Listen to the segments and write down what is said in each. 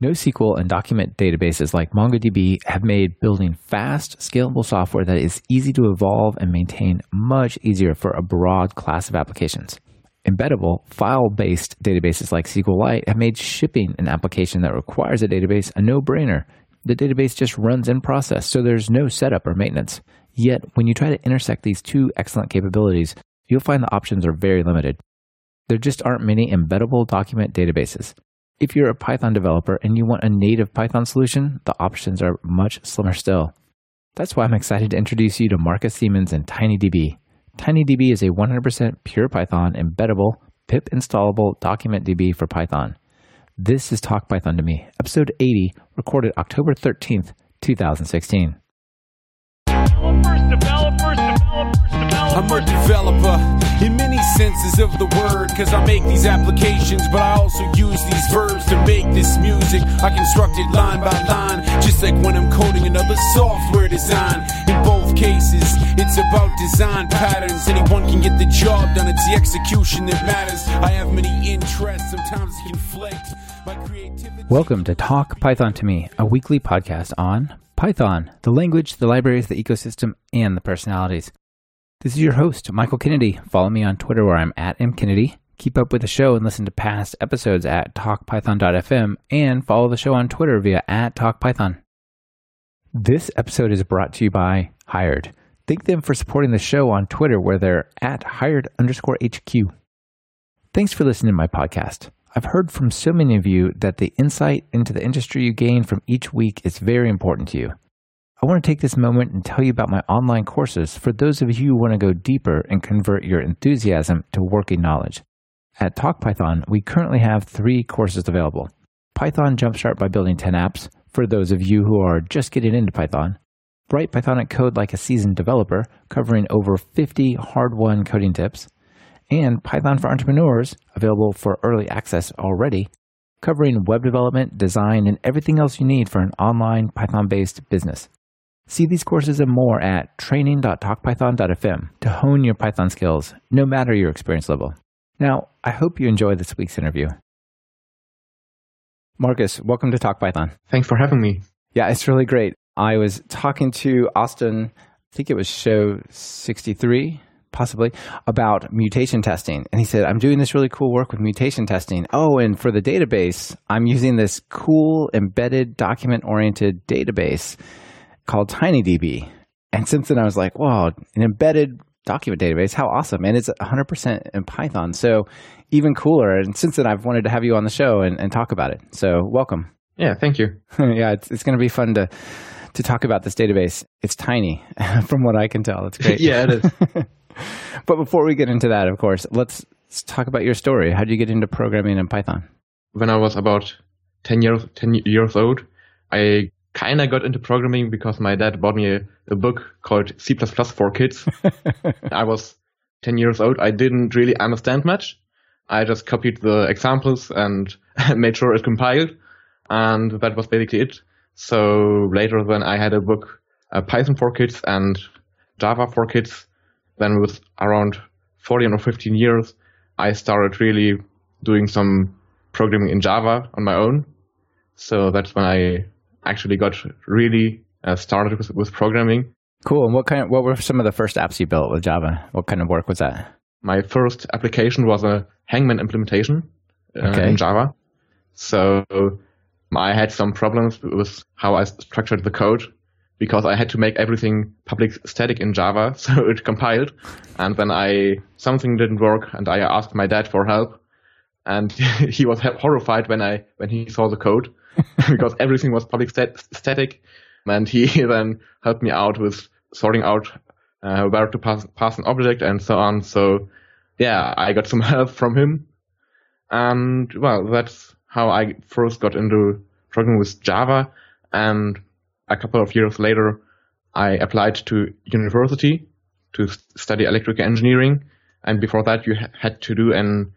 NoSQL and document databases like MongoDB have made building fast, scalable software that is easy to evolve and maintain much easier for a broad class of applications. Embeddable, file based databases like SQLite have made shipping an application that requires a database a no brainer. The database just runs in process, so there's no setup or maintenance. Yet, when you try to intersect these two excellent capabilities, you'll find the options are very limited. There just aren't many embeddable document databases. If you're a Python developer and you want a native Python solution, the options are much slimmer still. That's why I'm excited to introduce you to Markus Siemens and TinyDB. TinyDB is a 100% pure Python embeddable, pip installable document DB for Python. This is Talk Python to Me, episode 80, recorded October 13th, 2016. Developers, developers, developers. I'm a developer in many senses of the word, cause I make these applications, but I also use these verbs to make this music. I construct it line by line, just like when I'm coding another software design. In both cases, it's about design patterns. Anyone can get the job done, it's the execution that matters. I have many interests, sometimes conflict. Welcome to Talk Python to Me, a weekly podcast on Python, the language, the libraries, the ecosystem, and the personalities. This is your host, Michael Kennedy. Follow me on Twitter where I'm at mkennedy. Keep up with the show and listen to past episodes at talkpython.fm and follow the show on Twitter via at talkpython. This episode is brought to you by Hired. Thank them for supporting the show on Twitter where they're at hired underscore HQ. Thanks for listening to my podcast. I've heard from so many of you that the insight into the industry you gain from each week is very important to you. I want to take this moment and tell you about my online courses for those of you who want to go deeper and convert your enthusiasm to working knowledge. At TalkPython, we currently have three courses available Python Jumpstart by Building 10 Apps for those of you who are just getting into Python, Write Pythonic Code like a seasoned developer, covering over 50 hard won coding tips, and Python for Entrepreneurs, available for early access already, covering web development, design, and everything else you need for an online Python based business. See these courses and more at training.talkpython.fm to hone your Python skills, no matter your experience level. Now, I hope you enjoy this week's interview. Markus, welcome to Talk Python. Thanks for having me. Yeah, it's really great. I was talking to Austin, I think it was show 63, possibly, about mutation testing. And he said, I'm doing this really cool work with mutation testing. Oh, and for the database, I'm using this cool embedded document oriented database called TinyDB. And since then, I was like, wow, an embedded document database. How awesome. And it's 100% in Python. So even cooler. And since then, I've wanted to have you on the show and, and talk about it. So welcome. Yeah, thank you. yeah, it's, it's going to be fun to, to talk about this database. It's tiny from what I can tell. It's great. yeah, it is. but before we get into that, of course, let's, let's talk about your story. How did you get into programming in Python? When I was about 10 years, 10 years old, I kind of got into programming because my dad bought me a, a book called C++ for Kids. I was 10 years old. I didn't really understand much. I just copied the examples and made sure it compiled. And that was basically it. So later when I had a book, uh, Python for Kids and Java for Kids, then with around 14 or 15 years, I started really doing some programming in Java on my own. So that's when I actually got really uh, started with, with programming. Cool. And what kind of, what were some of the first apps you built with Java? What kind of work was that? My first application was a Hangman implementation uh, okay. in Java. So I had some problems with how I structured the code because I had to make everything public static in Java, so it compiled. And then I something didn't work, and I asked my dad for help, and he was horrified when I when he saw the code. because everything was public stat- static. And he then helped me out with sorting out uh, where to pass, pass an object and so on. So yeah, I got some help from him. And well, that's how I first got into programming with Java. And a couple of years later, I applied to university to study electrical engineering. And before that, you had to do an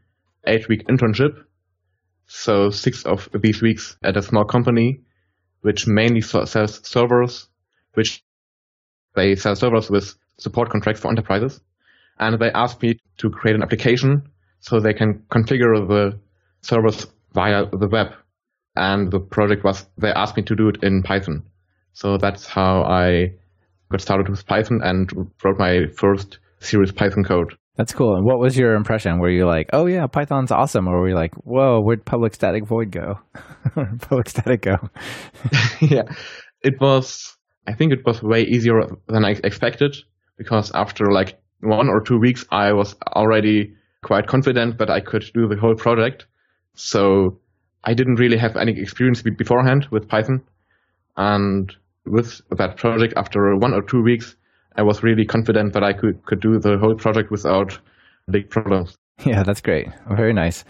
eight week internship so six of these weeks at a small company, which mainly sells servers, which they sell servers with support contracts for enterprises. And they asked me to create an application so they can configure the servers via the web. and the project was they asked me to do it in Python. So that's how I got started with Python and wrote my first serious Python code. That's cool. And what was your impression? Were you like, "Oh yeah, Python's awesome," or were you like, "Whoa, where'd public static void go? public static go?" yeah, it was. I think it was way easier than I expected because after like one or two weeks, I was already quite confident that I could do the whole project. So I didn't really have any experience beforehand with Python. And with that project, after one or two weeks, I was really confident that I could, could do the whole project without big problems. Yeah, that's great. Very nice.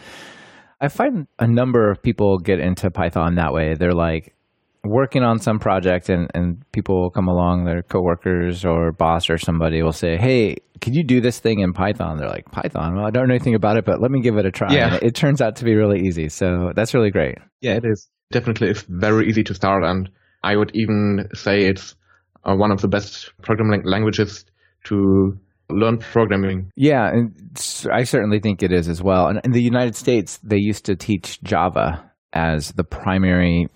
I find a number of people get into Python that way. They're like, working on some project and, and people will come along, their coworkers or boss or somebody will say, Hey, can you do this thing in Python? They're like, Python? Well, I don't know anything about it, but let me give it a try. Yeah. it turns out to be really easy. So that's really great. Yeah, it is. Definitely it's very easy to start. And I would even say it's uh, one of the best programming languages to learn programming. Yeah, and I certainly think it is as well. And in the United States, they used to teach Java as the primary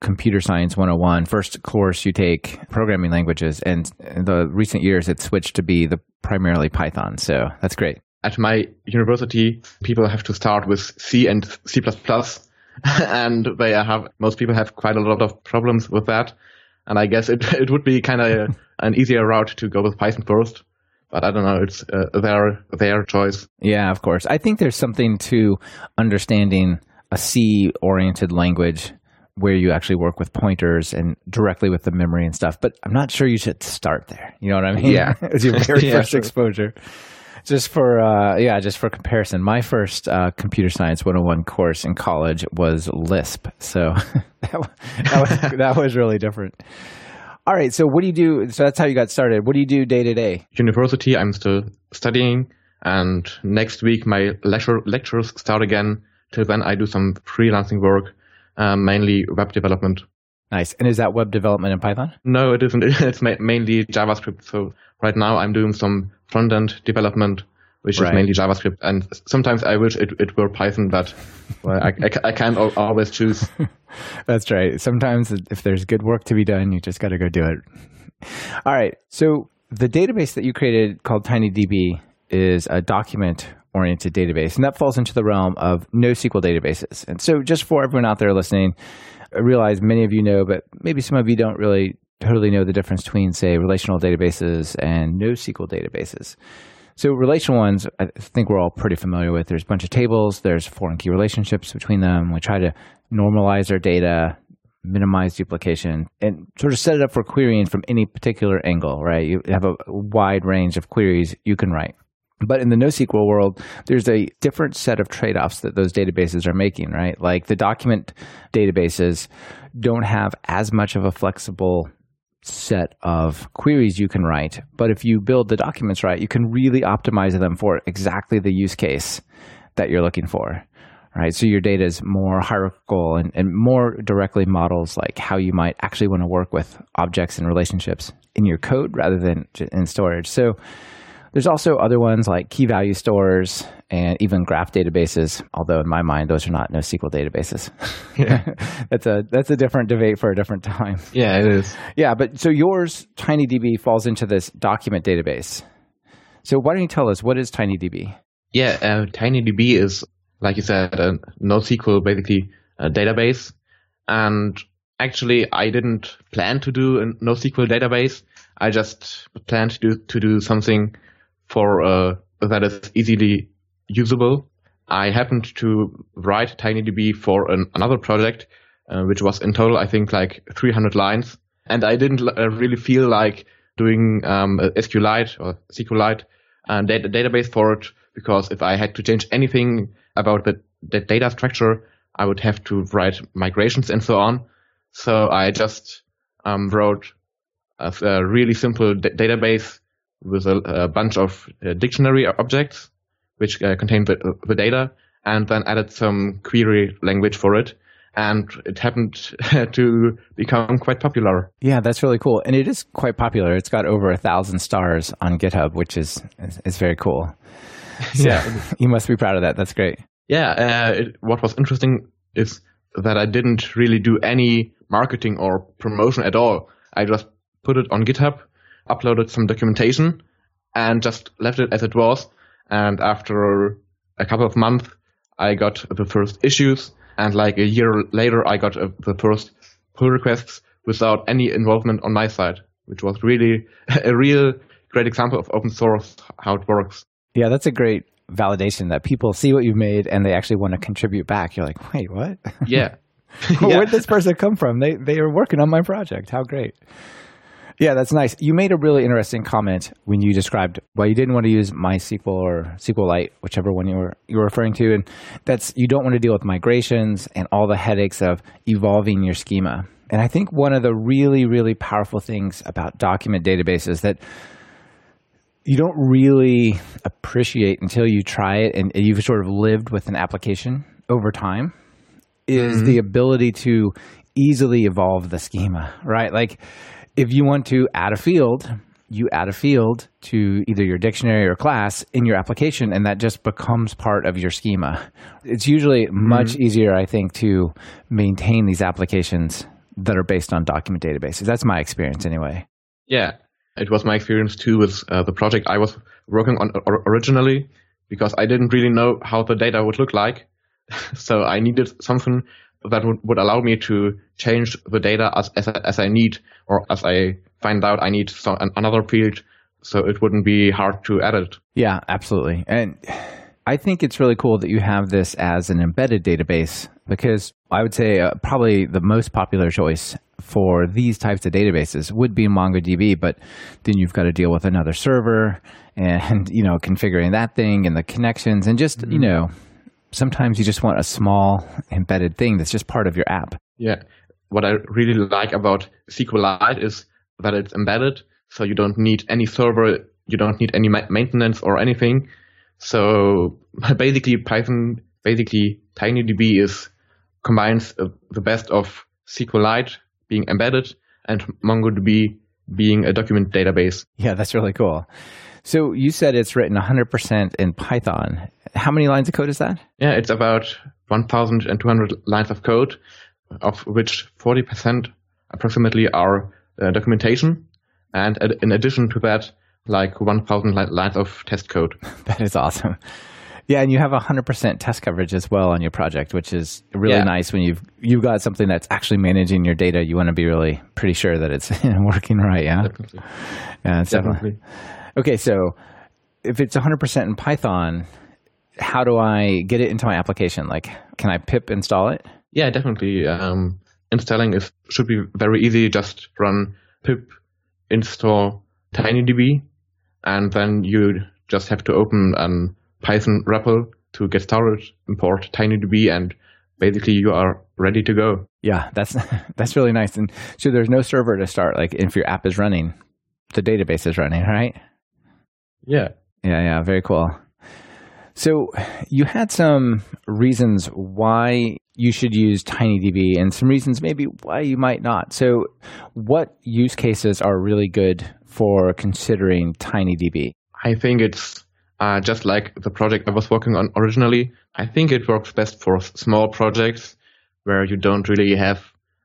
computer science 101 first course you take programming languages and in the recent years it switched to be the primarily python so that's great at my university people have to start with c and c++ and they have most people have quite a lot of problems with that and i guess it, it would be kind of an easier route to go with python first but I don't know. It's uh, their their choice. Yeah, of course. I think there's something to understanding a C oriented language where you actually work with pointers and directly with the memory and stuff. But I'm not sure you should start there. You know what I mean? Yeah. it's your very yeah, first sure. exposure. Just for uh, yeah, just for comparison, my first uh, computer science 101 course in college was Lisp, so that, that, was, that was really different. All right, so what do you do? So that's how you got started. What do you do day to day? University, I'm still studying, and next week my lecture lectures start again. Till then, I do some freelancing work um, mainly web development. Nice. And is that web development in Python? No, it isn't. It's mainly JavaScript. So right now I'm doing some front end development, which right. is mainly JavaScript. And sometimes I wish it, it were Python, but well, I, I, I, can't always choose. That's right. Sometimes if there's good work to be done, you just got to go do it. All right. So the database that you created called TinyDB is a document oriented database. And that falls into the realm of NoSQL databases. And so, just for everyone out there listening, I realize many of you know, but maybe some of you don't really totally know the difference between, say, relational databases and NoSQL databases. So, relational ones, I think we're all pretty familiar with. There's a bunch of tables, there's foreign key relationships between them. We try to normalize our data, minimize duplication, and sort of set it up for querying from any particular angle, right? You have a wide range of queries you can write. But in the NoSQL world, there's a different set of trade offs that those databases are making, right? Like the document databases don't have as much of a flexible set of queries you can write. But if you build the documents right, you can really optimize them for exactly the use case that you're looking for. Right. So your data is more hierarchical and, and more directly models like how you might actually want to work with objects and relationships in your code rather than in storage. So there's also other ones like key value stores and even graph databases, although in my mind those are not NoSQL databases. Yeah. that's a that's a different debate for a different time. Yeah, it is. Yeah, but so yours TinyDB falls into this document database. So why don't you tell us what is TinyDB? Yeah, uh, TinyDB is like you said a NoSQL basically a database and actually I didn't plan to do a NoSQL database. I just planned to do, to do something for uh, that is easily usable. I happened to write TinyDB for an, another project, uh, which was in total, I think, like 300 lines. And I didn't uh, really feel like doing um, SQLite or SQLite uh, data, database for it because if I had to change anything about the, the data structure, I would have to write migrations and so on. So I just um, wrote a, a, really simple d- database with a, a bunch of uh, dictionary objects which uh, contain the, the, data and then added some query language for it. And it happened to become quite popular. Yeah that's really cool. And it is quite popular. It's got over a thousand stars on github which is is, is very cool. So yeah. you must be proud of that. That's great. Yeah uh, it, what was interesting is that I didn't really do any marketing or promotion at all. I just put it on GitHub, uploaded some documentation, and just left it as it was. And after a couple of months, I got the first issues, and like a year later, I got uh, the first pull requests without any involvement on my side, which was really a real great example of open source how it works. Yeah, that's a great validation that people see what you've made and they actually want to contribute back. You're like, wait, what? Yeah. yeah. Where'd this person come from? They they are working on my project. How great. Yeah, that's nice. You made a really interesting comment when you described why you didn't want to use MySQL or SQLite, whichever one you were you were referring to, and that's you don't want to deal with migrations and all the headaches of evolving your schema. And I think one of the really really powerful things about document databases that you don't really appreciate until you try it and you've sort of lived with an application over time is mm-hmm. the ability to easily evolve the schema, right? Like if you want to add a field, you add a field to either your dictionary or class in your application, and that just becomes part of your schema. It's usually much mm-hmm. easier, I think, to maintain these applications that are based on document databases. That's my experience, anyway. Yeah, it was my experience too with uh, the project I was working on originally because I didn't really know how the data would look like. so I needed something that would, would allow me to change the data as, as, as I need or as I find out I need some, another field so it wouldn't be hard to edit. Yeah, absolutely. And I think it's really cool that you have this as an embedded database because I would say uh, probably the most popular choice for these types of databases would be MongoDB, but then you've got to deal with another server and, you know, configuring that thing and the connections and just, mm-hmm. you know, sometimes you just want a small embedded thing that's just part of your app. Yeah. What I really like about SQLite is that it's embedded, so you don't need any server, you don't need any maintenance or anything. So basically, Python, basically TinyDB is combines uh, the best of SQLite being embedded and MongoDB being a document database. Yeah, that's really cool. So you said it's written 100% in Python. How many lines of code is that? Yeah, it's about 1,200 lines of code, of which 40% approximately are uh, documentation. And in addition to that, like 1,000 lines of test code. that is awesome. Yeah, and you have 100% test coverage as well on your project, which is really yeah. nice when you've you've got something that's actually managing your data. You want to be really pretty sure that it's working right, yeah? Definitely. Yeah, definitely. definitely. Okay, so if it's 100% in Python, how do I get it into my application? Like, can I pip install it? Yeah, definitely. Um, installing is should be very easy. Just run pip install tinydb, and then you just have to open an Python REPL to get started, import tinydb, and basically you are ready to go. Yeah, that's that's really nice. And so there's no server to start. Like if your app is running, the database is running, right? Yeah. Yeah, yeah, very cool. So you had some reasons why you should use TinyDB and some reasons maybe why you might not. So what use cases are really good for considering TinyDB? I think it's uh, just like the project I was working on originally. I think it works best for small projects where you don't really have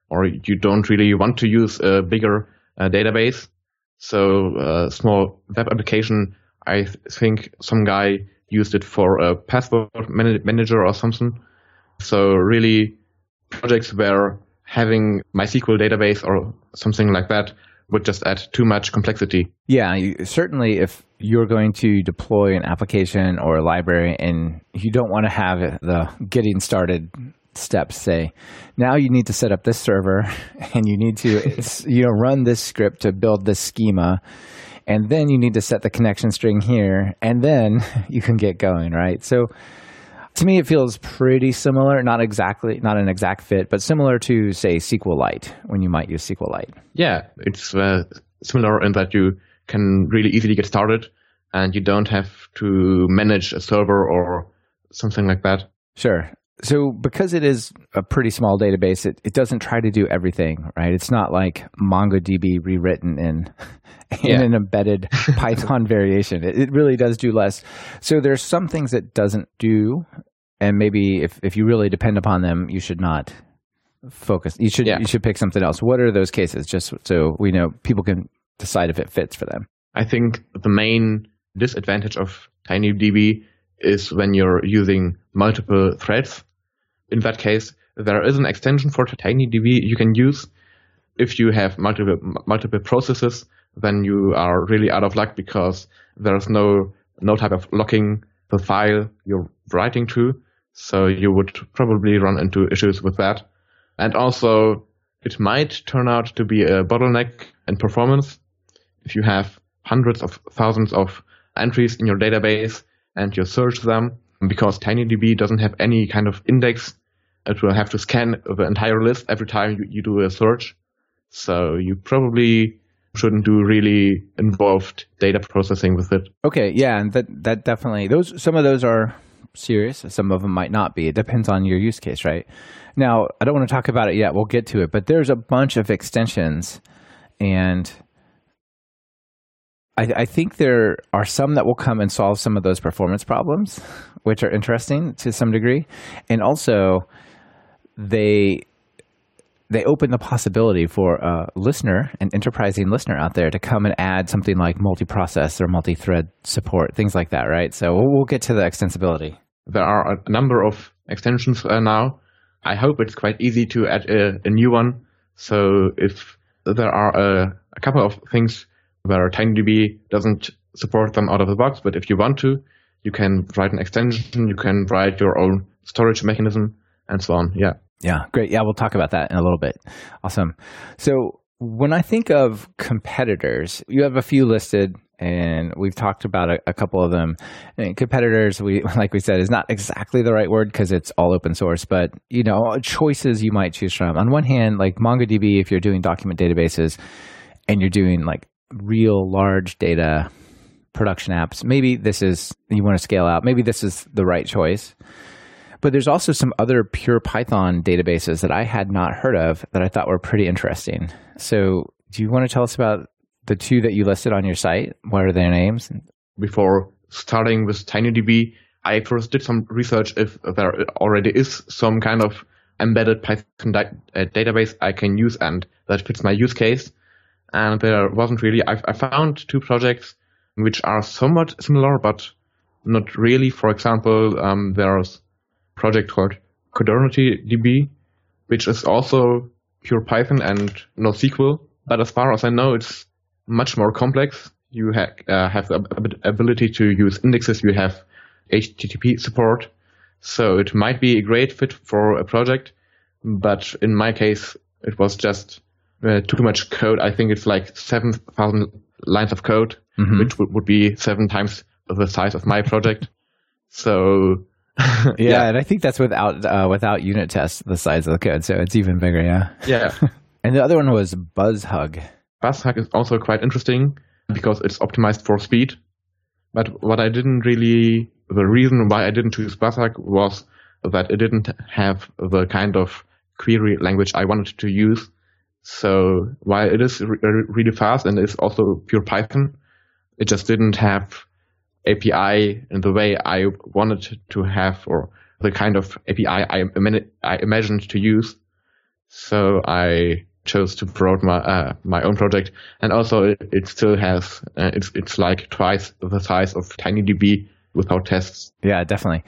or you don't really want to use a bigger uh, database. So a uh, small web application, I th- think some guy used it for a password man- manager or something. So really projects where having MySQL database or something like that would just add too much complexity. Yeah, you, certainly if you're going to deploy an application or a library and you don't want to have the getting started steps say now you need to set up this server and you need to you know run this script to build this schema and then you need to set the connection string here and then you can get going right? So to me it feels pretty similar not exactly not an exact fit but similar to say sqlite when you might use sqlite. Yeah it's uh, similar in that you can really easily get started and you don't have to manage a server or something like that. Sure so because it is a pretty small database, it, it doesn't try to do everything, right? It's not like MongoDB rewritten in in yeah. an embedded Python variation. It, it really does do less. So there's some things it doesn't do, and maybe if, if you really depend upon them, you should not focus. You should yeah. you should pick something else. What are those cases? Just so we know, people can decide if it fits for them. I think the main disadvantage of TinyDB is when you're using multiple threads. In that case, there is an extension for TinyDB you can use. If you have multiple multiple processes, then you are really out of luck because there's no no type of locking the file you're writing to. So you would probably run into issues with that. And also, it might turn out to be a bottleneck in performance if you have hundreds of thousands of entries in your database and you search them because TinyDB doesn't have any kind of index. It will have to scan the entire list every time you, you do a search. So you probably shouldn't do really involved data processing with it. Okay, yeah, and that that definitely those some of those are serious, some of them might not be. It depends on your use case, right? Now, I don't want to talk about it yet. We'll get to it, but there's a bunch of extensions and I, I, think there are some that will come and solve some of those performance problems, which are interesting to some degree, and also they they open the possibility for a listener, an enterprising listener out there, to come and add something like multi-process or multi-thread support, things like that, right? So we'll, we'll get to the extensibility. There are a number of extensions uh, now. I hope it's quite easy to add a, a new one. So if there are a, a couple of things where TinyDB doesn't support them out of the box, but if you want to, you can write an extension, you can write your own storage mechanism, and so on. Yeah. Yeah, great. Yeah, we'll talk about that in a little bit. Awesome. So when I think of competitors, you have a few listed and we've talked about a, a couple of them. And competitors, we like we said, is not exactly the right word because it's all open source, but you know, choices you might choose from. On one hand, like MongoDB, if you're doing document databases and you're doing like real large data production apps, maybe this is you want to scale out. Maybe this is the right choice. But there's also some other pure Python databases that I had not heard of that I thought were pretty interesting. So, do you want to tell us about the two that you listed on your site? What are their names? Before starting with TinyDB, I first did some research if there already is some kind of embedded Python di- uh, database I can use and that fits my use case and there wasn't really. I, I found two projects which are somewhat similar, but not really. For example, um, there's a project called Codernity DB, which is also pure Python and NoSQL. But as far as I know, it's much more complex. You ha- uh, have the ability to use indexes. You have HTTP support. So it might be a great fit for a project. But in my case, it was just uh, too much code. I think it's like 7,000 lines of code, mm-hmm. which w- would be seven times the size of my project. So, yeah, yeah, and I think that's without uh, without unit tests, the size of the code. So it's even bigger. Yeah. Yeah. and the other one was Buzhug. Buzhug is also quite interesting because it's optimized for speed. But what I didn't really, the reason why I didn't choose Buzhug was that it didn't have the kind of query language I wanted to use. So while it is re- really fast and it's also pure Python, it just didn't have API in the way I wanted to have or the kind of API I, I imagined to use. So I chose to promote my uh, my own project, and also it, it still has uh, it's it's like twice the size of TinyDB without tests. Yeah, definitely.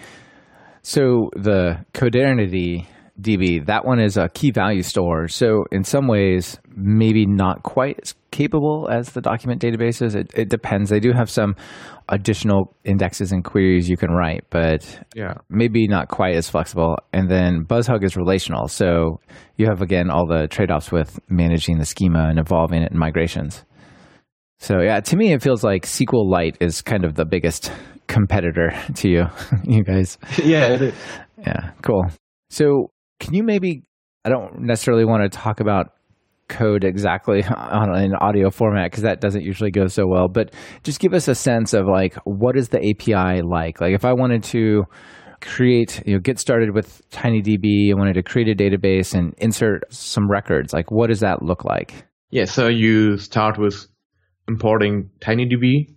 So the Codernity DB, that one is a key value store. So in some ways, maybe not quite as capable as the document databases. It, it depends. They do have some additional indexes and queries you can write, but yeah, maybe not quite as flexible. And then Buzhug is relational. So you have, again, all the trade offs with managing the schema and evolving it in migrations. So yeah, to me, it feels like SQLite is kind of the biggest competitor to you, you guys. Yeah, Yeah, cool. So can you maybe, I don't necessarily want to talk about code exactly on an audio format because that doesn't usually go so well, but just give us a sense of like, what is the API like? Like if I wanted to create, you know, get started with TinyDB, I wanted to create a database and insert some records, like what does that look like? Yeah, so you start with importing TinyDB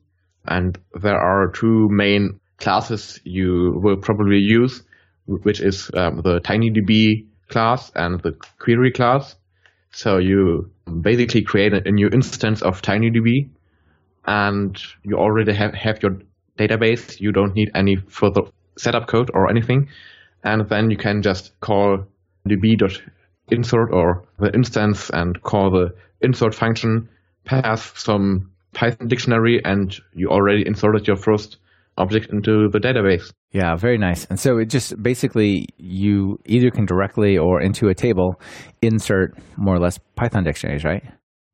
and there are two main classes you will probably use which is um, the TinyDB class and the query class. So you basically create a, new instance of TinyDB and you already have, have your database. You don't need any further setup code or anything. And then you can just call db.insert or the instance and call the insert function, pass some Python dictionary, and you already inserted your first object into the database. Yeah, very nice. And so it just basically you either can directly or into a table insert more or less Python dictionaries, right?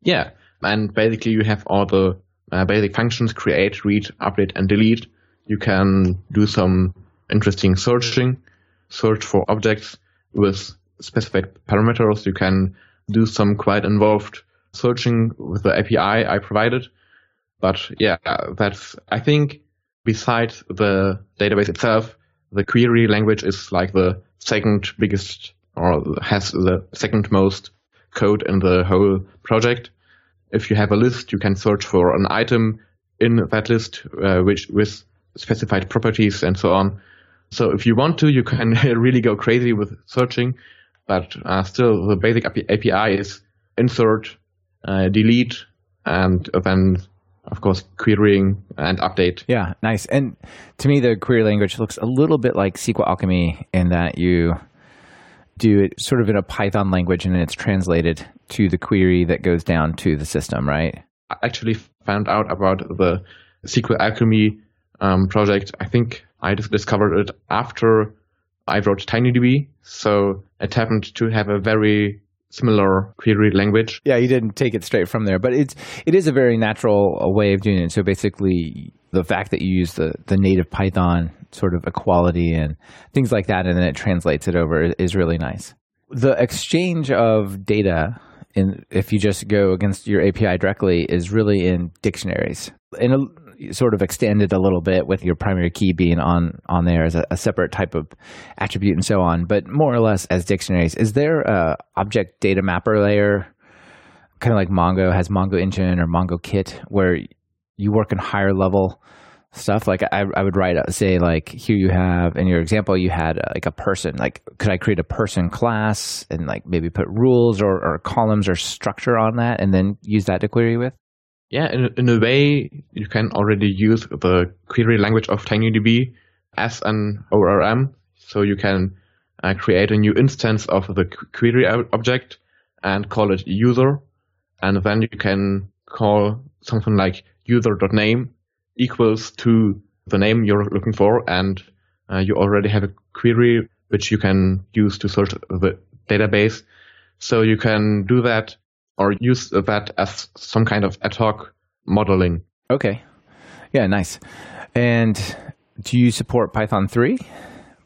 Yeah. And basically you have all the uh, basic functions create, read, update, and delete. You can do some interesting searching, search for objects with specific parameters. You can do some quite involved searching with the API I provided. But yeah, that's, I think besides the database itself, the query language is like the second biggest or has the second most code in the whole project. If you have a list, you can search for an item in that list, uh, which with specified properties and so on. So if you want to, you can really go crazy with searching, but uh, still the basic API is insert, uh, delete, and then of course, querying and update. Yeah, nice. And to me, the query language looks a little bit like SQL Alchemy in that you do it sort of in a Python language and it's translated to the query that goes down to the system, right? I actually found out about the SQL Alchemy um, project. I think I just discovered it after I wrote TinyDB. So it happened to have a very similar query language. Yeah, you didn't take it straight from there, but it's it is a very natural uh, way of doing it. So basically, the fact that you use the the native Python sort of equality and things like that, and then it translates it over is really nice. The exchange of data. In, if you just go against your API directly, is really in dictionaries. In a, sort of extended a little bit with your primary key being on on there as a, a, separate type of attribute and so on, but more or less as dictionaries. Is there a object data mapper layer, kind of like Mongo has Mongo Engine or Mongo Kit, where you work in higher level stuff? Like I, I would write, say, like here you have in your example, you had uh, like a person. Like, could I create a person class and like maybe put rules or, or columns or structure on that, and then use that to query with? Yeah, in, in a way, you can already use the query language of TinyDB as an ORM. So you can uh, create a new instance of the query object and call it user. And then you can call something like user.name equals to the name you're looking for. And uh, you already have a query which you can use to search the database. So you can do that or use that as some kind of ad hoc modeling. Okay. Yeah, nice. And do you support Python 3?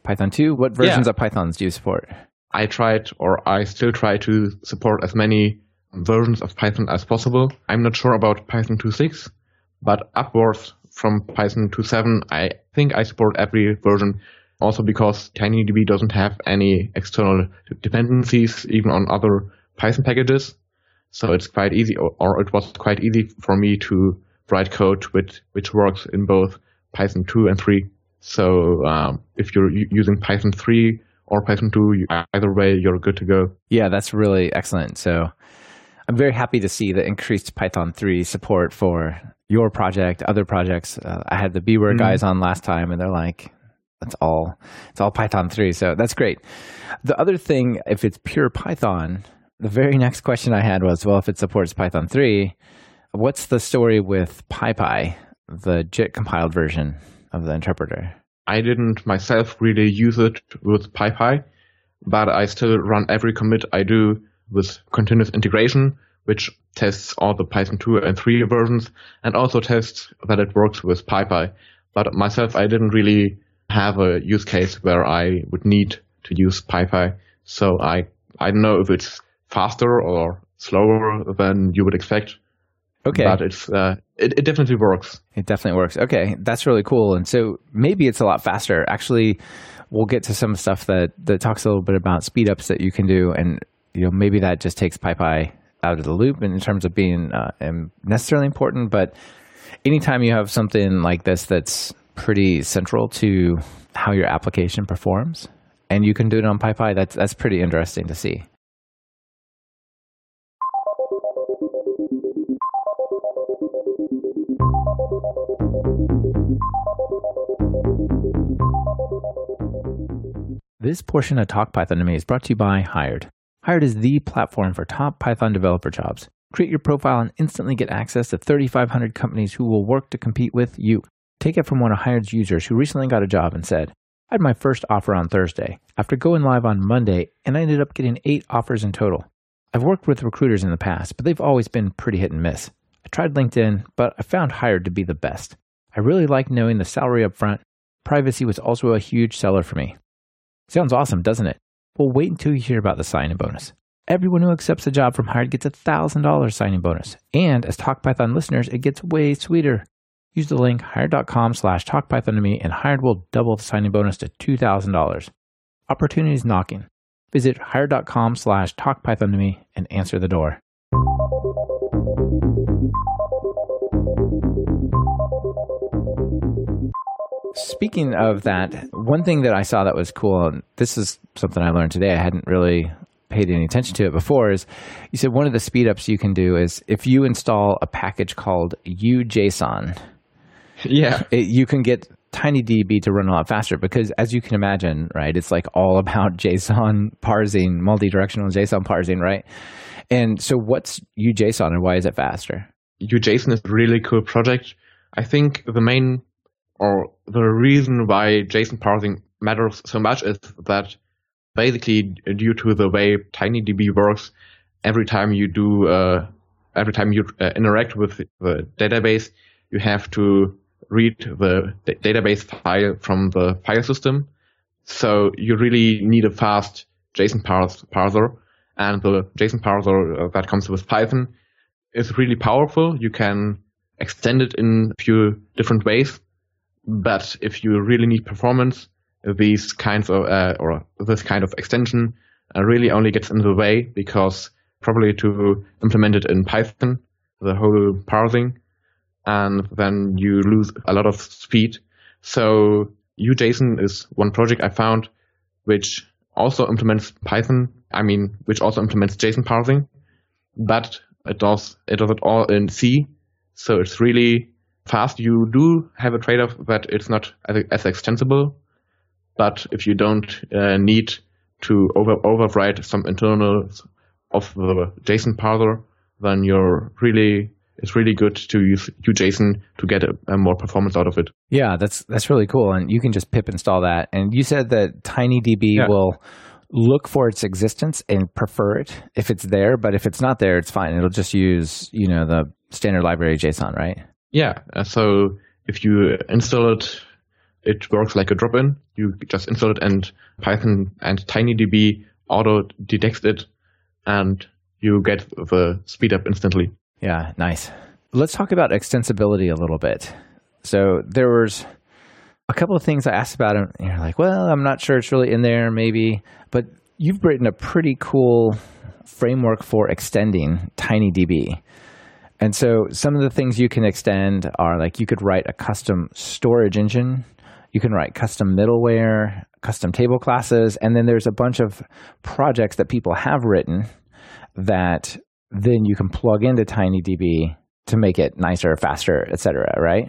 Python 2? What versions yeah. of Pythons do you support? I tried or I still try to support as many versions of Python as possible. I'm not sure about Python 2.6, but upwards from Python 2.7, I think I support every version also because TinyDB doesn't have any external dependencies even on other Python packages. So it's quite easy, or, it was quite easy for me to write code which which works in both Python 2 and 3. So um, if you're using Python 3 or Python 2, either way, you're good to go. Yeah, that's really excellent. So I'm very happy to see the increased Python 3 support for your project, other projects. Uh, I had the BeeWare mm-hmm. guys on last time, and they're like, "That's all. It's all Python 3." So that's great. The other thing, if it's pure Python, the very next question I had was, well, if it supports Python 3, what's the story with PyPy, the JIT compiled version of the interpreter? I didn't myself really use it with PyPy, but I still run every commit I do with continuous integration, which tests all the Python 2 and 3 versions and also tests that it works with PyPy. But myself, I didn't really have a use case where I would need to use PyPy. So I, I don't know if it's faster or slower than you would expect. Okay. But it's uh, it, it definitely works. It definitely works. Okay, that's really cool. And so maybe it's a lot faster. Actually, we'll get to some stuff that that talks a little bit about speed ups that you can do, and you know maybe that just takes PyPy out of the loop in terms of being uh, necessarily important. But anytime you have something like this that's pretty central to how your application performs, and you can do it on PyPy. That's that's pretty interesting to see. This portion of Talk Python to Me is brought to you by Hired. Hired is the platform for top Python developer jobs. Create your profile and instantly get access to 3,500 companies who will work to compete with you. Take it from one of Hired's users who recently got a job and said, I had my first offer on Thursday, after going live on Monday, and I ended up getting eight offers in total. I've worked with recruiters in the past, but they've always been pretty hit and miss. I tried LinkedIn, but I found Hired to be the best. I really like knowing the salary up front. Privacy was also a huge seller for me. Sounds awesome, doesn't it? Well, wait until you hear about the signing bonus. Everyone who accepts a job from Hired gets a $1,000 signing bonus. And as TalkPython listeners, it gets way sweeter. Use the link hired.com slash talkpython to me and Hired will double the signing bonus to $2,000. Opportunities knocking. Visit hired.com slash talkpython to me and answer the door. Speaking of that, one thing that I saw that was cool, and this is something I learned today, I hadn't really paid any attention to it before, is you said one of the speedups you can do is if you install a package called UJSON, yeah, it, you can get TinyDB to run a lot faster because, as you can imagine, right, it's like all about JSON parsing, multi-directional JSON parsing, right? And so, what's UJSON and why is it faster? UJSON is a really cool project. I think the main or the reason why JSON parsing matters so much is that basically due to the way TinyDB works, every time you do, uh, every time you uh, interact with the database, you have to read the database file from the file system. So you really need a fast JSON pars- parser, and the JSON parser uh, that comes with Python is really powerful. You can extend it in a few different ways. But if you really need performance, these kinds of uh, or this kind of extension uh, really only gets in the way because probably to implement it in Python, the whole parsing, and then you lose a lot of speed. So UJSON is one project I found which also implements Python. I mean, which also implements JSON parsing, but it does it does it all in C. So it's really fast. You do have a trade-off that it's not as, as extensible, but if you don't uh, need to over overwrite some internals of the JSON parser, then you're really it's really good to use UJSON to get a, a, more performance out of it. Yeah, that's that's really cool, and you can just pip install that. And you said that TinyDB yeah. will look for its existence and prefer it if it's there, but if it's not there, it's fine. It'll just use you know the standard library JSON, right? Yeah. Uh, so if you install it, it works like a drop-in. You just install it and Python and TinyDB auto detects it and you get the speed up instantly. Yeah, nice. Let's talk about extensibility a little bit. So there was a couple of things I asked about and you're like, well, I'm not sure it's really in there, maybe. But you've written a pretty cool framework for extending TinyDB. And so some of the things you can extend are like you could write a custom storage engine, you can write custom middleware, custom table classes, and then there's a bunch of projects that people have written that then you can plug into TinyDB to make it nicer, faster, etc. Right?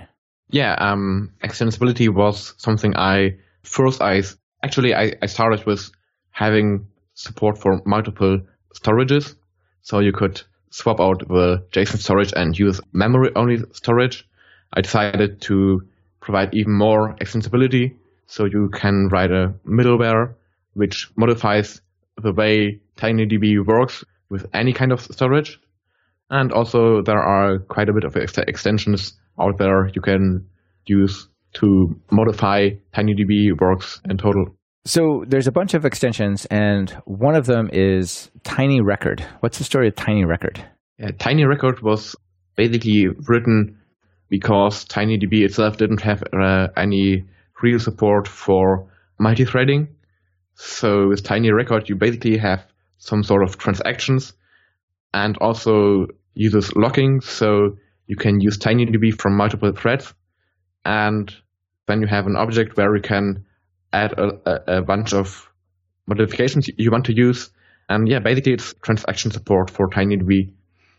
Yeah, um, extensibility was something I first I actually I, I started with having support for multiple storages, so you could swap out the JSON storage and use memory only storage, I decided to provide even more extensibility. So you can write a middleware which modifies the way TinyDB works with any kind of storage. And also there are quite a bit of ex- extensions out there you can use to modify TinyDB works in total. So there's a bunch of extensions, and one of them is Tiny Record. What's the story of Tiny Record? Yeah, Tiny Record was basically written because TinyDB itself didn't have uh, any real support for multi-threading. So with Tiny Record, you basically have some sort of transactions and also uses locking. So you can use TinyDB from multiple threads and then you have an object where you can add a, a, bunch of modifications you want to use. And yeah, basically it's transaction support for TinyDB,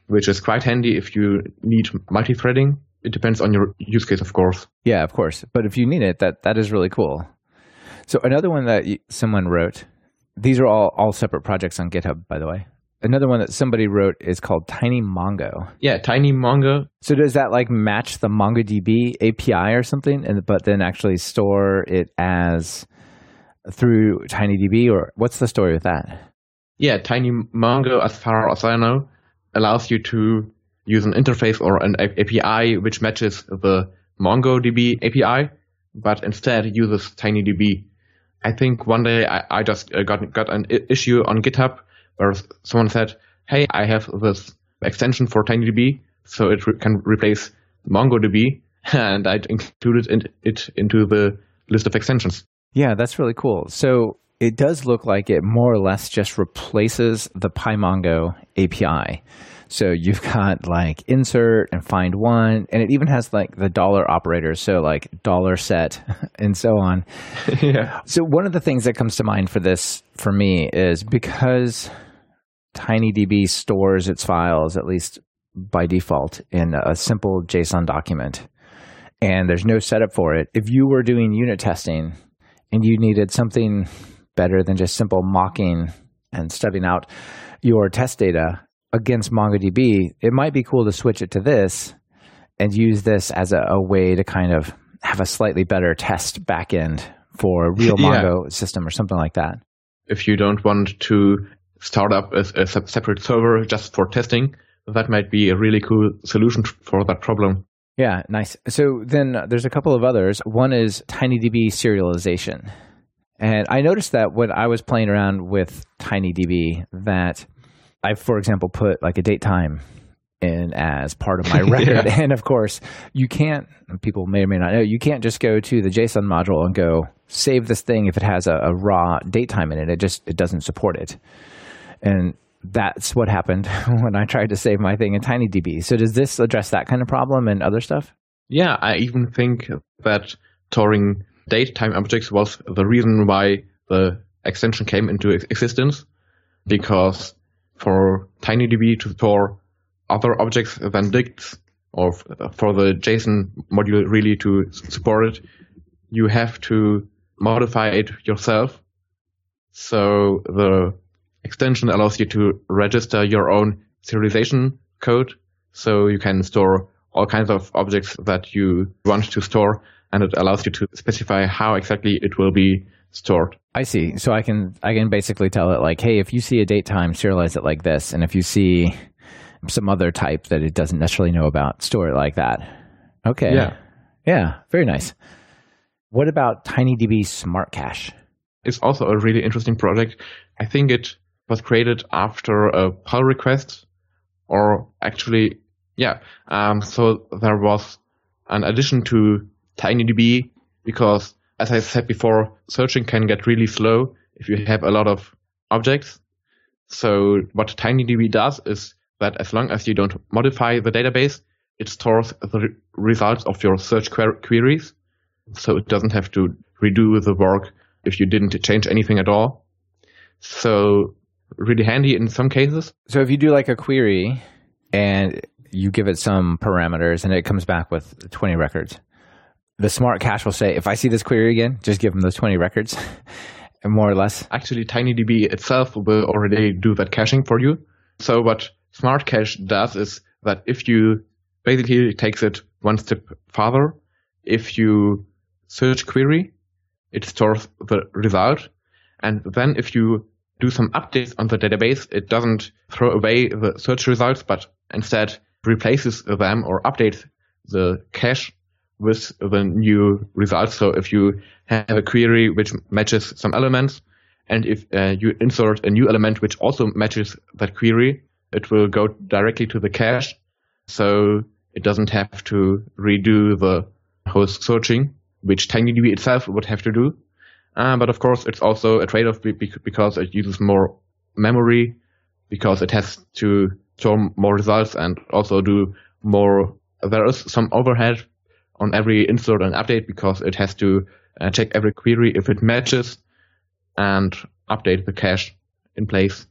which is quite handy if you need multi-threading. It depends on your use case, of course. Yeah, of course. But if you need it, that that is really cool. So another one that someone wrote. These are all all separate projects on GitHub, by the way. Another one that somebody wrote is called Tiny Mongo. Yeah, Tiny Mongo. So does that like match the MongoDB API or something, and but then actually store it as through TinyDB, or what's the story with that? Yeah, Tiny Mongo, as far as I know, allows you to use an interface or an API which matches the MongoDB API, but instead uses TinyDB. I think one day I, I just uh, got got an issue on GitHub where someone said, "Hey, I have this extension for TinyDB, so it re- can replace MongoDB," and I included in, it into the list of extensions. Yeah, that's really cool. So it does look like it more or less just replaces the PyMongo API. So you've got like insert and find one, and it even has like the dollar operator, so like dollar set and so on. yeah. So one of the things that comes to mind for this for me is because TinyDB stores its files, at least by default, in a simple JSON document, and there's no setup for it. If you were doing unit testing and you needed something better than just simple mocking and stubbing out your test data against MongoDB, it might be cool to switch it to this and use this as a, a way to kind of have a slightly better test backend for a real Mongo system or something like that. If you don't want to start up a, a separate server just for testing, that might be a really cool solution for that problem. Yeah, nice. So then there's a couple of others. One is TinyDB serialization. And I noticed that when I was playing around with TinyDB that I, for example, put like a date time in as part of my record. yeah. And of course, you can't, people may or may not know, you can't just go to the JSON module and go save this thing if it has a, a raw date time in it. It just, it doesn't support it. And that's what happened when I tried to save my thing in TinyDB. So does this address that kind of problem and other stuff? Yeah, I even think that storing date time objects was the reason why the extension came into existence because for TinyDB to store other objects than dicts or for the JSON module really to support it, you have to modify it yourself. So the extension allows you to register your own serialization code. So you can store all kinds of objects that you want to store and it allows you to specify how exactly it will be stored. I see. So I can I can basically tell it like, hey, if you see a date time, serialize it like this, and if you see some other type that it doesn't necessarily know about, store it like that. Okay. Yeah. Yeah. Very nice. What about TinyDB Smart Cache? It's also a really interesting project. I think it was created after a pull request, or actually, yeah. Um, so there was an addition to TinyDB because as I said before, searching can get really slow if you have a lot of objects. So what TinyDB does is that as long as you don't modify the database, it stores the results of your search queries. So it doesn't have to redo the work if you didn't change anything at all. So really handy in some cases. So if you do like a query and you give it some parameters and it comes back with 20 records, the smart cache will say, if I see this query again, just give them those 20 records, more or less. Actually, TinyDB itself will already do that caching for you. So what smart cache does is that if you basically takes it one step farther, if you search query, it stores the result. And then if you do some updates on the database, it doesn't throw away the search results, but instead replaces them or updates the cache with the new results. So if you have a query which matches some elements, and if uh, you insert a new element which also matches that query, it will go directly to the cache. So it doesn't have to redo the whole searching, which TinyDB itself would have to do. Uh, but of course, it's also a trade-off because it uses more memory, because it has to store more results and also do more. There is some overhead on every insert and update because it has to uh, check every query if it matches. and update the cache in place.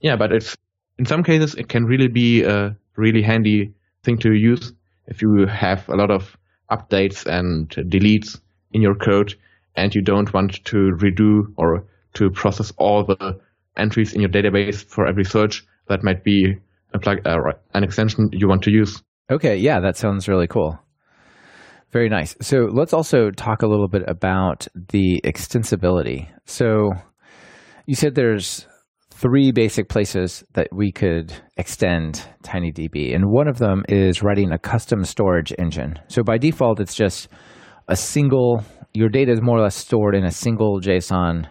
Yeah, but it's in some cases it can really be a really handy thing to use if you have a lot of updates and deletes in your code and you don't want to redo or to process all the entries in your database for every search. That might be a plug, uh, an extension you want to use. Okay, yeah, that sounds really cool. Very nice. So let's also talk a little bit about the extensibility. So you said there's three basic places that we could extend TinyDB, and one of them is writing a custom storage engine. So by default, it's just a single. Your data is more or less stored in a single JSON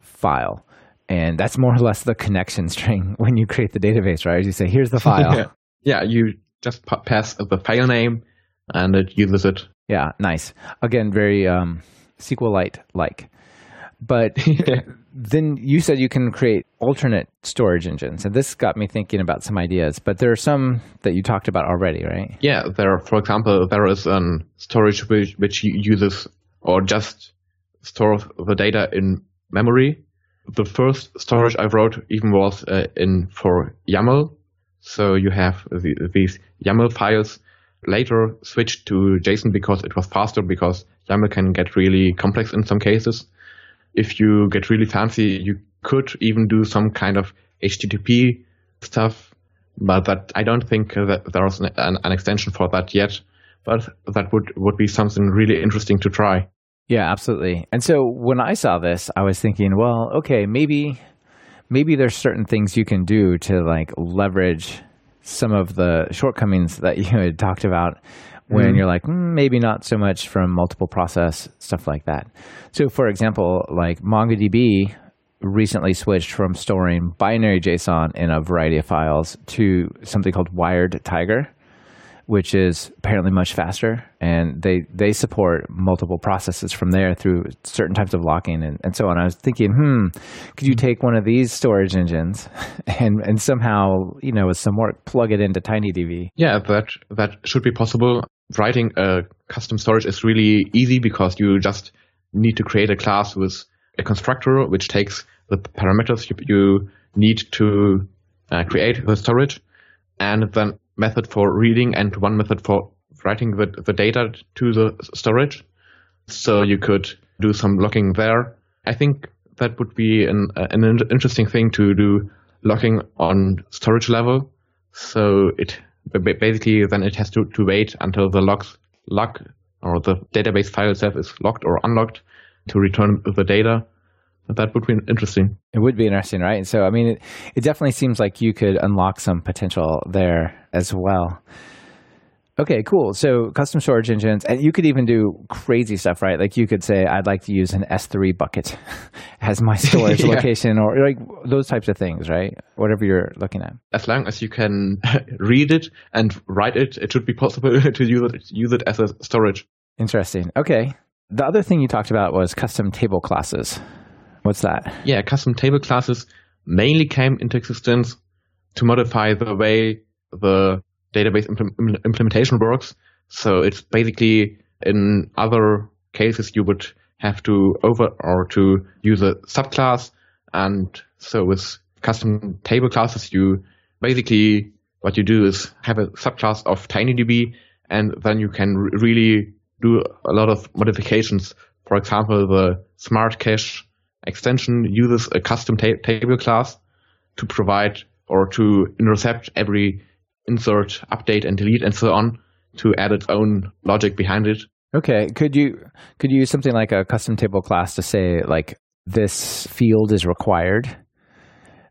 file, and that's more or less the connection string when you create the database, right? As you say, "Here's the file." yeah. yeah, you just pass the file name, and it uses it. Yeah, nice. Again, very um, SQLite like. But then you said you can create alternate storage engines, and this got me thinking about some ideas. But there are some that you talked about already, right? Yeah, there. For example, there is a storage which, which uses or just stores the data in memory. The first storage I wrote even was uh, in for YAML, so you have the, these YAML files later switched to JSON because it was faster because YAML can get really complex in some cases if you get really fancy, you could even do some kind of HTTP stuff, but that I don't think that there's an, an, an extension for that yet. But that would, would be something really interesting to try. Yeah, absolutely. And so when I saw this, I was thinking, well, okay, maybe maybe there's certain things you can do to like leverage some of the shortcomings that you had talked about when mm. you're like mm, maybe not so much from multiple process stuff like that. So, for example, like MongoDB recently switched from storing binary JSON in a variety of files to something called WiredTiger, which is apparently much faster, and they they support multiple processes from there through certain types of locking and, and so on. I was thinking, hmm, could you mm. take one of these storage engines and and somehow you know with some work plug it into TinyDB? Yeah, that that should be possible writing a custom storage is really easy because you just need to create a class with a constructor which takes the parameters you, you need to uh, create the storage and then method for reading and one method for writing the, the data to the storage. So you could do some locking there. I think that would be an, an interesting thing to do locking on storage level. So it basically then it has to, to wait until the logs lock or the database file itself is locked or unlocked to return the data. That would be interesting. It would be interesting, right? So, I mean, it, it definitely seems like you could unlock some potential there as well. Okay, cool. So custom storage engines, and you could even do crazy stuff, right? Like you could say, I'd like to use an S3 bucket as my storage yeah. location, or like those types of things, right? Whatever you're looking at. As long as you can read it and write it, it should be possible to use it use it as a storage. Interesting. Okay. The other thing you talked about was custom table classes. What's that? Yeah, custom table classes mainly came into existence to modify the way the database impl- implementation works. So it's basically in other cases you would have to over or to use a subclass. And so with custom table classes, you basically what you do is have a subclass of TinyDB and then you can really do a lot of modifications. For example, the smart cache extension uses a custom ta- table class to provide or to intercept every insert, update, and delete, and so on to add its own logic behind it. Okay, could you could you use something like a custom table class to say like this field is required,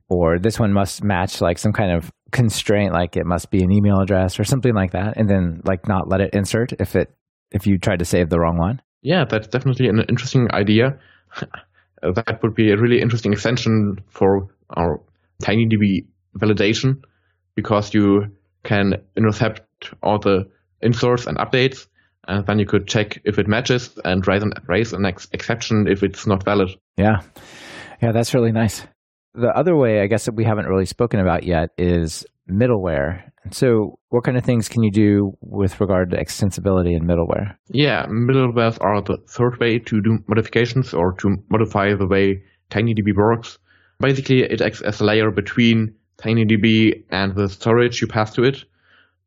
or this one must match like some kind of constraint, like it must be an email address or something like that, and then like not let it insert if it if you tried to save the wrong one. Yeah, that's definitely an interesting idea. that would be a really interesting extension for our TinyDB validation because you can intercept all the inserts and updates, and then you could check if it matches and raise an, raise an ex- exception if it's not valid. Yeah. Yeah, that's really nice. The other way, I guess, that we haven't really spoken about yet is middleware. So, what kind of things can you do with regard to extensibility in middleware? Yeah, middlewares are the third way to do modifications or to modify the way TinyDB works. Basically, it acts as a layer between TinyDB and the storage you pass to it.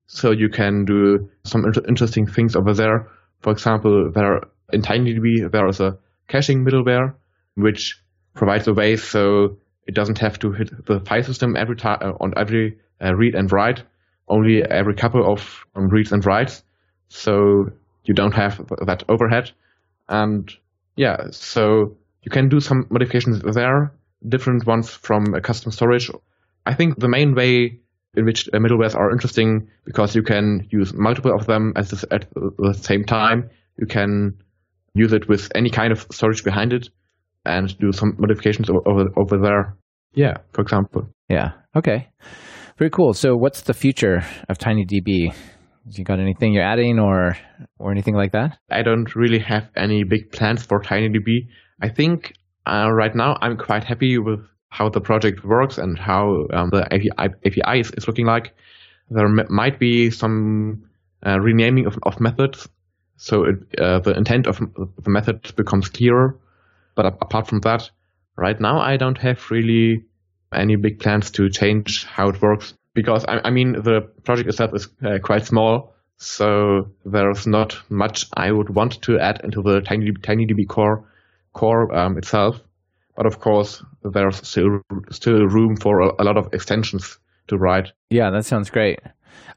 So you can do some inter- interesting things over there. For example, there in TinyDB there is a caching middleware which provides a way so it doesn't have to hit the file system every time uh, on every uh, read and write, only every couple of um, reads and writes. So you don't have that overhead. And yeah, so you can do some modifications there, different ones from custom storage. I think the main way in which middlewares are interesting because you can use multiple of them at the, at the same time. You can use it with any kind of storage behind it and do some modifications over over there. Yeah, for example. Yeah. Okay. Very cool. So, what's the future of TinyDB? You got anything you're adding or or anything like that? I don't really have any big plans for TinyDB. I think uh, right now I'm quite happy with how the project works and how um, the API, API is, is, looking like. There m- might be some uh, renaming of, of methods, so it, uh, the intent of the method becomes clearer. But apart from that, right now I don't have really any big plans to change how it works because I, I mean the project itself is uh, quite small, so there's not much I would want to add into the Tiny TinyDB core core um, itself. But of course, there's still still room for a, a lot of extensions to write. Yeah, that sounds great.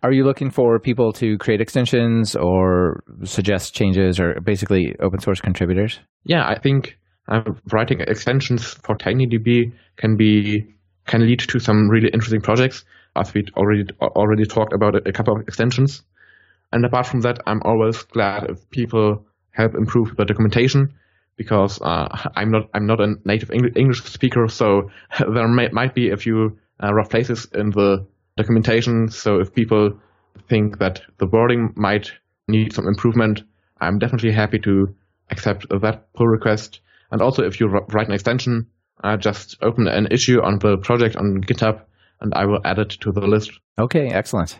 Are you looking for people to create extensions or suggest changes or basically open source contributors? Yeah, I think uh, writing extensions for TinyDB can be can lead to some really interesting projects. As we already already talked about a couple of extensions. And apart from that, I'm always glad if people help improve the documentation because uh, I'm not I'm not a native English speaker, so there may, might be a few uh, rough places in the documentation. So if people think that the wording might need some improvement, I'm definitely happy to accept that pull request and also, if you write an extension, uh, just open an issue on the project on GitHub, and I will add it to the list. Okay, excellent.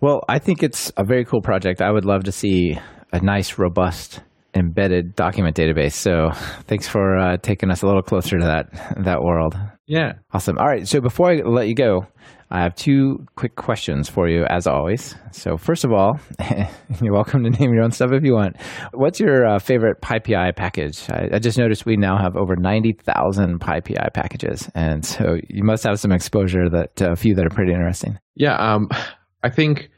Well, I think it's a very cool project. I would love to see a nice, robust, embedded document database. So, thanks for uh, taking us a little closer to that that world. Yeah, awesome. All right, so before I let you go, I have two quick questions for you, as always. So, first of all, you're welcome to name your own stuff if you want. What's your uh, favorite PyPI package? I, I, just noticed we now have over 90,000 PyPI packages. And so you must have some exposure that uh, a few that are pretty interesting. Yeah, um, I think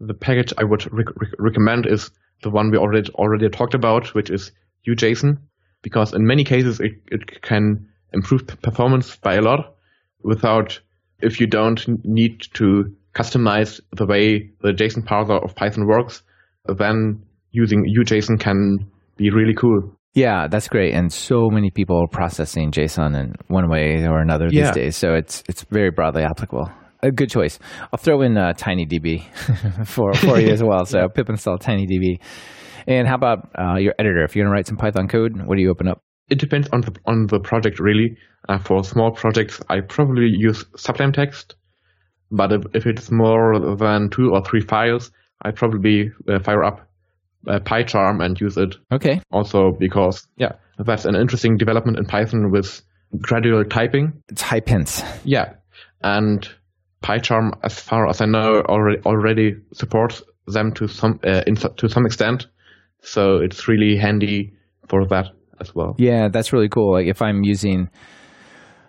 the package I would rec- rec- recommend is the one we already already talked about, which is UJSON, because in many cases it, it can improve performance by a lot without if you don't need to customize the way the JSON parser of Python works, then using UJSON can be really cool. Yeah, that's great. And so many people are processing JSON in one way or another yeah. these days. So it's it's very broadly applicable. A good choice. I'll throw in uh, TinyDB for for you as well. So pip install TinyDB. And how about uh, your editor? If you're going to write some Python code, what do you open up? It depends on the on the project really. Uh, for small projects, I probably use Sublime Text, but if, if it's more than two or three files, I probably uh, fire up uh, PyCharm and use it. Okay. Also because yeah, that's an interesting development in Python with gradual typing. Type hints. Yeah, and PyCharm, as far as I know, already already supports them to some uh, in, to some extent. So it's really handy for that as well. Yeah, that's really cool. Like if I'm using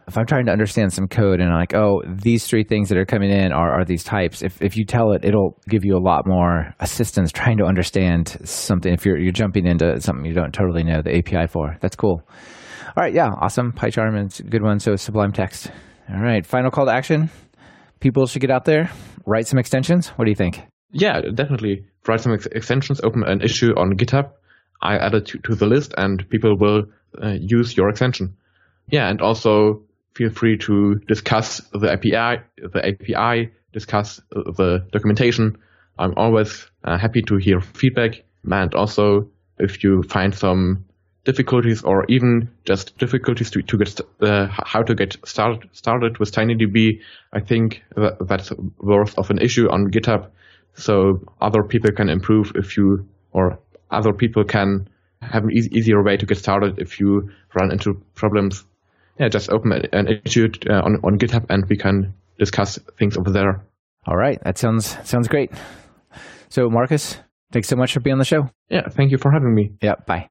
if I'm trying to understand some code and I'm like, oh, these three things that are coming in are, are these types, if, if you tell it, it'll give you a lot more assistance trying to understand something if you're, you're jumping into something you don't totally know the API for. That's cool. All right, yeah, awesome. PyCharm is a good one. So Sublime Text. All right, final call to action. People should get out there, write some extensions. What do you think? Yeah, definitely. Write some ex- extensions, open an issue on GitHub I added to, to the list and people will uh, use your extension. Yeah, and also feel free to discuss the API, the API, discuss the documentation. I'm always uh, happy to hear feedback. And also, if you find some difficulties or even just difficulties to, to get uh, how to get started started with TinyDB, I think that, that's worth of an issue on GitHub, so other people can improve if you or other people can have an easier way to get started if you run into problems. yeah, just open an issue uh, on on GitHub and we can discuss things over there. All right, that sounds sounds great. So, Markus, thanks so much for being on the show. Yeah, thank you for having me. Yeah, bye.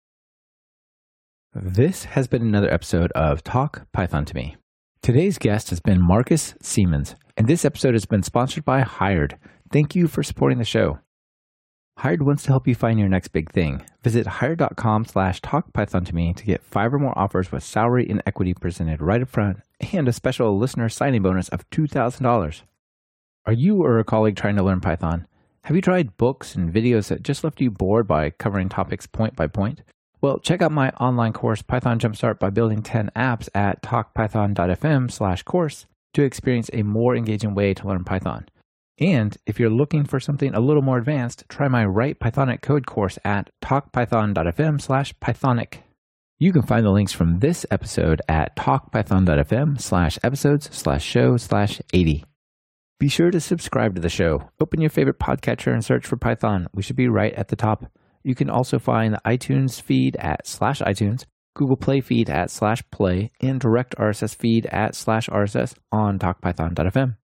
This has been another episode of Talk Python to Me. Today's guest has been Markus Siemens, and this episode has been sponsored by Hired. Thank you for supporting the show. Hired wants to help you find your next big thing. Visit hired.com slash talkpython to me to get five or more offers with salary and equity presented right up front and a special listener signing bonus of $2,000. Are you or a colleague trying to learn Python? Have you tried books and videos that just left you bored by covering topics point by point? Well, check out my online course, Python Jumpstart by Building 10 Apps at talkpython.fm slash course to experience a more engaging way to learn Python. And if you're looking for something a little more advanced, try my Write Pythonic Code course at talkpython.fm slash Pythonic. You can find the links from this episode at talkpython.fm slash episodes slash show slash 80. Be sure to subscribe to the show. Open your favorite podcatcher and search for Python. We should be right at the top. You can also find the iTunes feed at slash iTunes, Google Play feed at slash play, and direct RSS feed at slash RSS on talkpython.fm.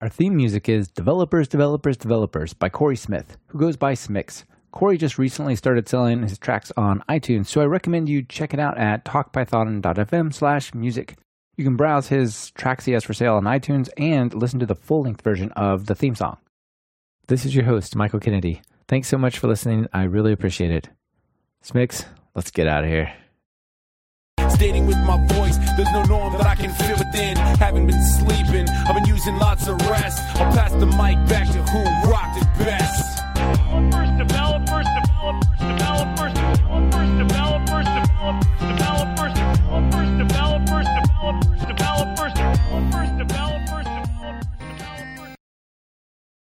Our theme music is Developers, Developers, Developers by Corey Smith, who goes by Smix. Corey just recently started selling his tracks on iTunes, so I recommend you check it out at talkpython.fm slash music. You can browse his tracks he has for sale on iTunes and listen to the full-length version of the theme song. This is your host, Michael Kennedy. Thanks so much for listening. I really appreciate it. Smix, let's get out of here Stating with my voice, there's no norm that I can fit within. Haven't been sleeping, I've been using lots of rest. I'll pass the mic back to who rocked it best. First of